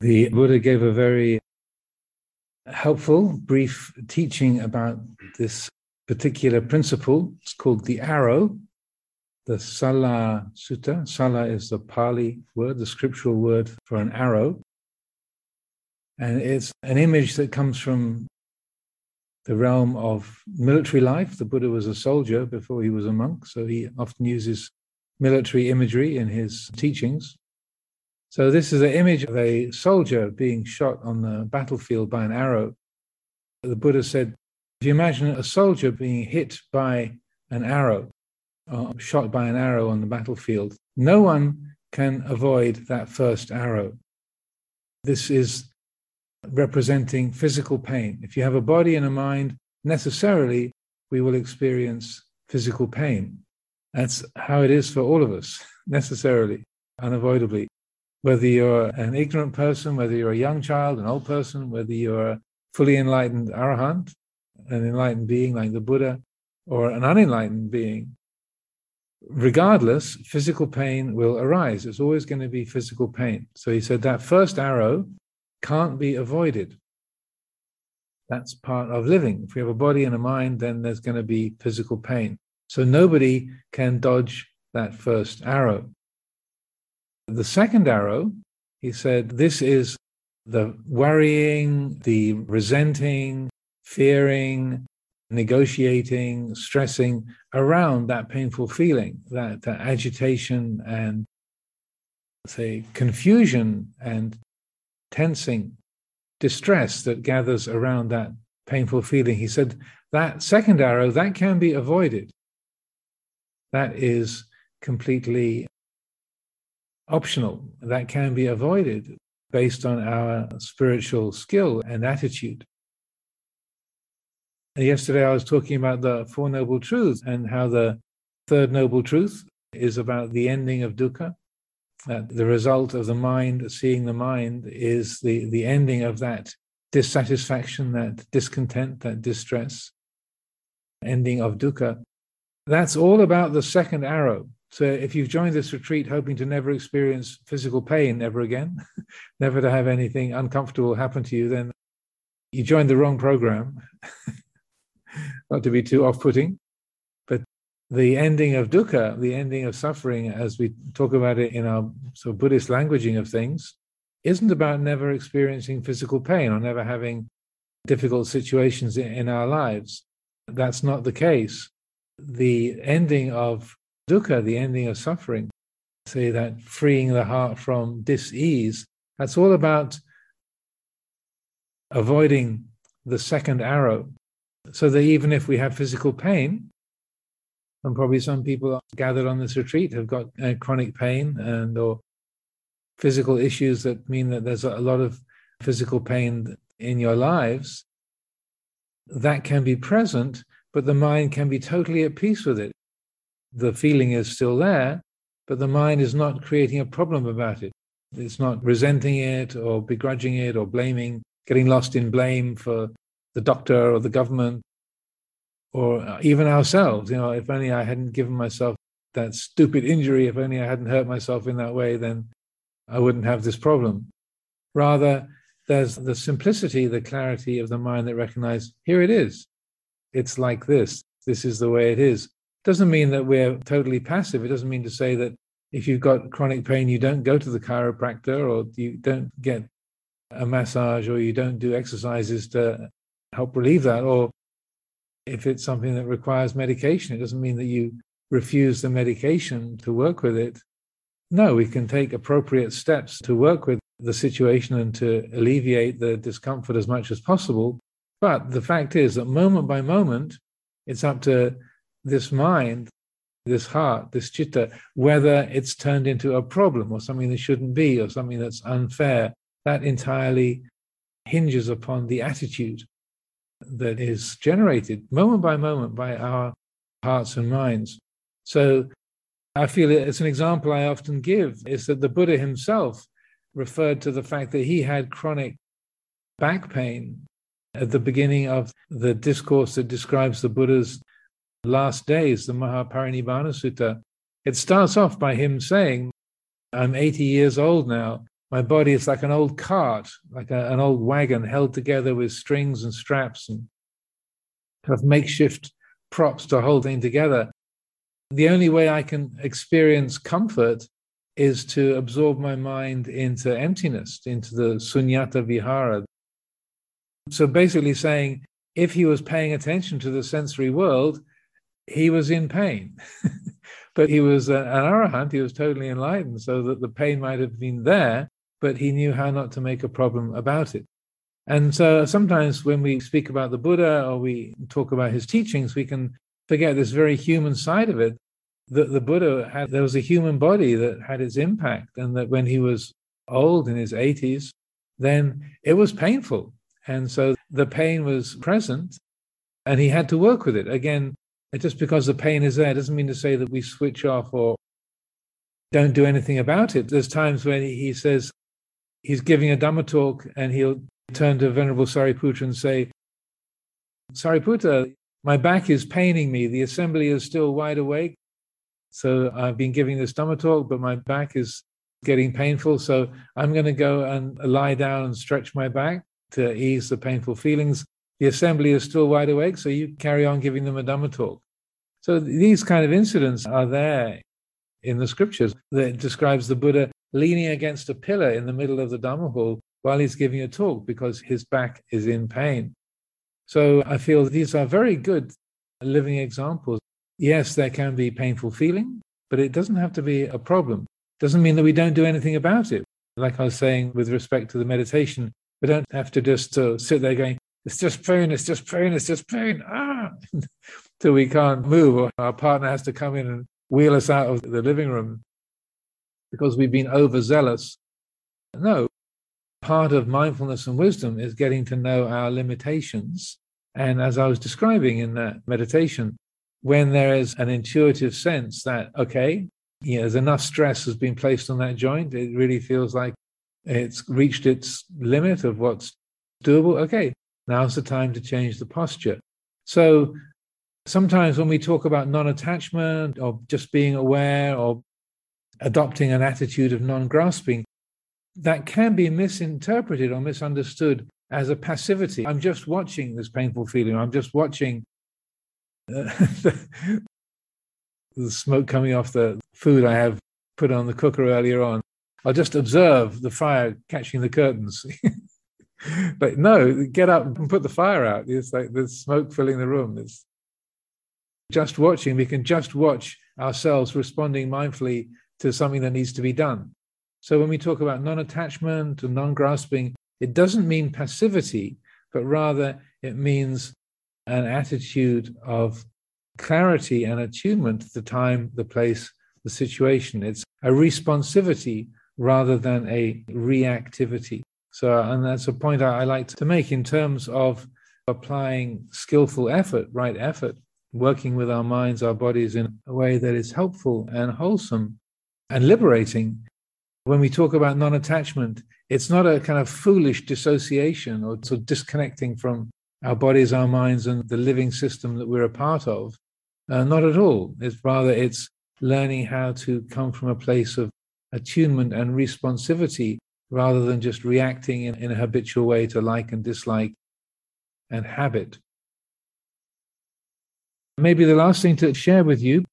the Buddha gave a very helpful, brief teaching about this particular principle. It's called the arrow, the Salla Sutta. Salla is the Pali word, the scriptural word for an arrow. And it's an image that comes from the realm of military life. The Buddha was a soldier before he was a monk, so he often uses military imagery in his teachings. So, this is an image of a soldier being shot on the battlefield by an arrow. The Buddha said, if you imagine a soldier being hit by an arrow, or shot by an arrow on the battlefield, no one can avoid that first arrow. This is representing physical pain. If you have a body and a mind, necessarily we will experience physical pain. That's how it is for all of us, necessarily, unavoidably. Whether you're an ignorant person, whether you're a young child, an old person, whether you're a fully enlightened arahant, an enlightened being like the Buddha, or an unenlightened being, regardless, physical pain will arise. It's always going to be physical pain. So he said that first arrow can't be avoided. That's part of living. If we have a body and a mind, then there's going to be physical pain. So nobody can dodge that first arrow. The second arrow, he said, this is the worrying, the resenting, fearing, negotiating, stressing around that painful feeling, that, agitation and, say, confusion and tensing, distress that gathers around that painful feeling. He said that second arrow, that can be avoided. That is completely optional. That can be avoided based on our spiritual skill and attitude. And yesterday I was talking about the Four Noble Truths and how the third noble truth is about the ending of dukkha that the result of the mind seeing the mind is the, the ending of that dissatisfaction, that discontent, that distress, ending of dukkha. That's all about the second arrow. So if you've joined this retreat hoping to never experience physical pain ever again, never to have anything uncomfortable happen to you, then you joined the wrong program. Not to be too off putting but the ending of dukkha, the ending of suffering, as we talk about it in our sort of Buddhist languaging of things, isn't about never experiencing physical pain or never having difficult situations in our lives. That's not the case. The ending of dukkha, the ending of suffering, say that freeing the heart from dis-ease, that's all about avoiding the second arrow. So that even if we have physical pain, and probably some people gathered on this retreat have got uh, chronic pain and or physical issues that mean that there's a lot of physical pain in your lives that can be present but the mind can be totally at peace with it the feeling is still there but the mind is not creating a problem about it it's not resenting it or begrudging it or blaming getting lost in blame for the doctor or the government or uh, even ourselves. You know, if only I hadn't given myself that stupid injury, if only I hadn't hurt myself in that way, then I wouldn't have this problem. Rather, there's the simplicity, the clarity of the mind that recognizes here it is. It's like this. This is the way it is. Doesn't mean that we're totally passive. It doesn't mean to say that if you've got chronic pain, you don't go to the chiropractor or you don't get a massage or you don't do exercises to help relieve that or if it's something that requires medication, it doesn't mean that you refuse the medication to work with it. No, we can take appropriate steps to work with the situation and to alleviate the discomfort as much as possible. But the fact is that moment by moment, it's up to this mind, this heart, this chitta, whether it's turned into a problem or something that shouldn't be or something that's unfair. That entirely hinges upon the attitude that is generated moment by moment by our hearts and minds. So I feel it's an example I often give is that the Buddha himself referred to the fact that he had chronic back pain at the beginning of the discourse that describes the Buddha's last days, the Mahaparinibbana Sutta. It starts off by him saying, I'm 80 years old now, my body is like an old cart, like a, an old wagon held together with strings and straps and kind of makeshift props to hold things together. The only way I can experience comfort is to absorb my mind into emptiness, into the sunyata vihara. So basically saying, if he was paying attention to the sensory world, he was in pain. but he was an arahant, he was totally enlightened, so that the pain might have been there, but he knew how not to make a problem about it. And so sometimes when we speak about the Buddha or we talk about his teachings, we can forget this very human side of it. That the Buddha had, there was a human body that had its impact, and that when he was old in his 80s, then it was painful. And so the pain was present, and he had to work with it. Again, just because the pain is there doesn't mean to say that we switch off or don't do anything about it. There's times when he says he's giving a Dhamma talk and he'll turn to Venerable Sariputta and say, Sariputta, my back is paining me. The assembly is still wide awake. So I've been giving this Dhamma talk, but my back is getting painful. So I'm going to go and lie down and stretch my back to ease the painful feelings. The assembly is still wide awake, so you carry on giving them a Dhamma talk. So these kind of incidents are there in the scriptures that describes the Buddha leaning against a pillar in the middle of the Dhamma hall while he's giving a talk because his back is in pain. So I feel these are very good living examples. Yes, there can be painful feeling, but it doesn't have to be a problem. Doesn't mean that we don't do anything about it. Like I was saying with respect to the meditation, we don't have to just uh, sit there going, it's just pain, it's just pain, it's just pain, ah, till we can't move, our partner has to come in and wheel us out of the living room because we've been overzealous. No, part of mindfulness and wisdom is getting to know our limitations. And as I was describing in that meditation, when there is an intuitive sense that, okay, know, there's enough stress has been placed on that joint, it really feels like it's reached its limit of what's doable. Okay, now's the time to change the posture. So sometimes when we talk about non attachment or just being aware or adopting an attitude of non grasping, that can be misinterpreted or misunderstood as a passivity. I'm just watching this painful feeling. I'm just watching uh, the, smoke coming off the food I have put on the cooker earlier on. I'll just observe the fire catching the curtains. but no, get up and put the fire out. It's like there's smoke filling the room. It's just watching. We can just watch ourselves responding mindfully to something that needs to be done. So when we talk about non attachment and non grasping, it doesn't mean passivity, but rather it means an attitude of clarity and attunement to the time, the place, the situation. It's a responsivity rather than a reactivity. So, and that's a point I, I like to make in terms of applying skillful effort, right effort, working with our minds, our bodies in a way that is helpful and wholesome and liberating when we talk about non attachment, it's not a kind of foolish dissociation or sort of disconnecting from our bodies, our minds, and the living system that we're a part of. Uh, not at all. It's rather, it's learning how to come from a place of attunement and responsivity rather than just reacting in, in a habitual way to like and dislike and habit. Maybe the last thing to share with you,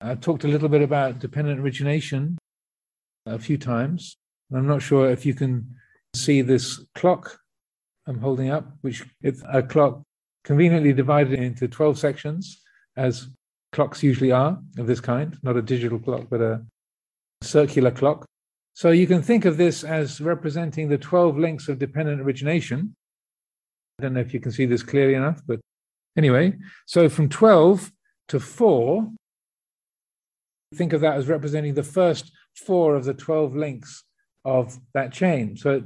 I talked a little bit about dependent origination a few times. I'm not sure if you can see this clock I'm holding up, which is a clock conveniently divided into 12 sections, as clocks usually are of this kind, not a digital clock, but a circular clock. So you can think of this as representing the 12 links of dependent origination. I don't know if you can see this clearly enough, but anyway, so from 12 to 4, think of that as representing the first four of the 12 links of that chain. So it,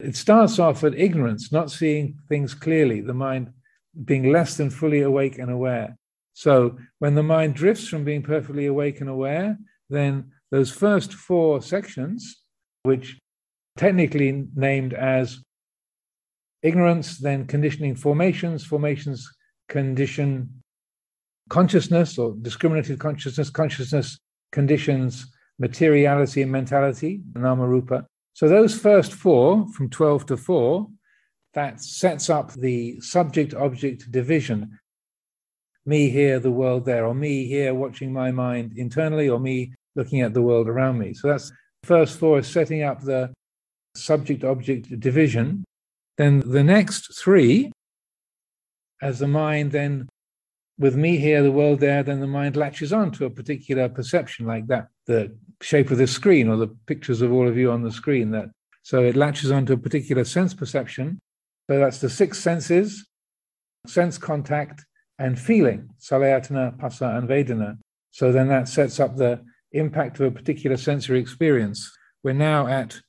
it starts off at ignorance, not seeing things clearly, the mind being less than fully awake and aware. So when the mind drifts from being perfectly awake and aware, then those first four sections, which technically named as ignorance, then conditioning formations, formations condition consciousness or discriminative consciousness, consciousness conditions materiality and mentality, nama rupa. So those first four, from 12 to 4, that sets up the subject object division. Me here, the world there, or me here watching my mind internally, or me looking at the world around me. So that's first four is setting up the subject object division. Then the next three, as the mind then, with me here, the world there, then the mind latches on to a particular perception like that, the shape of the screen or the pictures of all of you on the screen. That so it latches onto a particular sense perception. So that's the six senses, sense contact and feeling, salayatana, phassa, and vedana. So then that sets up the impact of a particular sensory experience. We're now at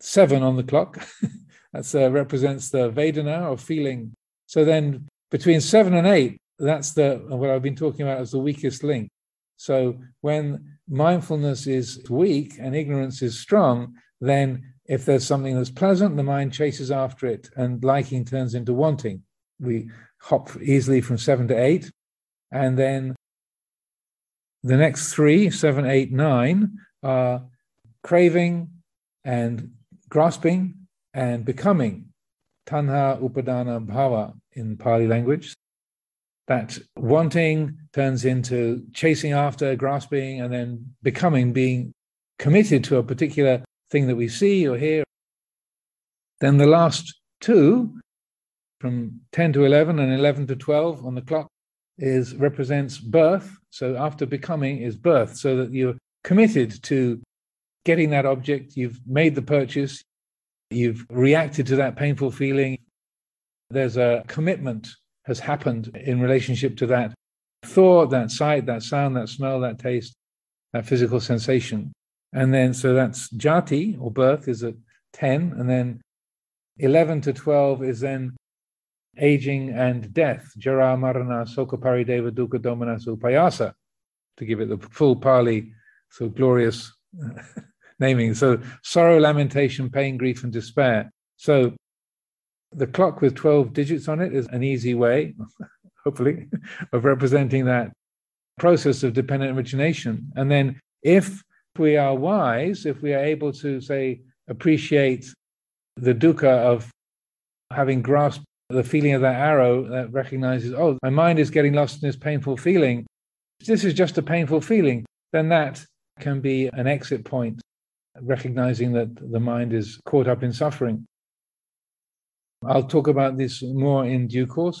seven on the clock. that uh, represents the Vedana or feeling. So then between seven and eight, that's the what I've been talking about as the weakest link. So when mindfulness is weak and ignorance is strong, then if there's something that's pleasant, the mind chases after it and liking turns into wanting. We hop easily from seven to eight. And then the next three, seven, eight, nine, are craving and grasping and becoming, tanha upadana bhava in Pali language. That wanting turns into chasing after, grasping, and then becoming, being committed to a particular thing that we see or hear. Then the last two, from 10 to 11 and 11 to 12 on the clock, is represents birth. So after becoming is birth, so that you're committed to getting that object, you've made the purchase, you've reacted to that painful feeling. There's a commitment has happened in relationship to that thought, that sight, that sound, that smell, that taste, that physical sensation. And then, so that's jati or birth is at 10. And then 11 to 12 is then aging and death. Jara marana soka parideva dukkha domanas upayasa, to give it the full Pali, so glorious naming. So sorrow, lamentation, pain, grief, and despair. So the clock with 12 digits on it is an easy way, hopefully, of representing that process of dependent origination. And then if we are wise, if we are able to, say, appreciate the dukkha of having grasped the feeling of that arrow that recognizes, oh, my mind is getting lost in this painful feeling. This is just a painful feeling. Then that can be an exit point, recognizing that the mind is caught up in suffering. I'll talk about this more in due course,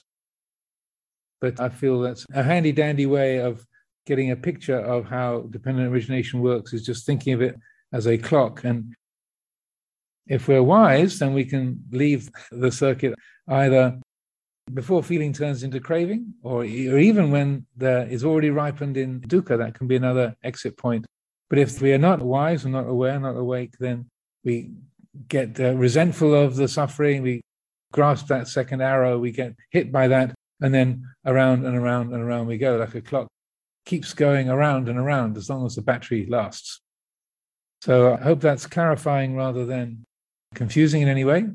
but I feel that's a handy dandy way of getting a picture of how dependent origination works is just thinking of it as a clock. And if we're wise, then we can leave the circuit either before feeling turns into craving, or, or even when there is already ripened in dukkha, that can be another exit point. But if we are not wise and not aware, not awake, then we get uh, resentful of the suffering, we grasp that second arrow, we get hit by that, and then around and around and around we go, like a clock keeps going around and around as long as the battery lasts. So I hope that's clarifying rather than confusing in any way.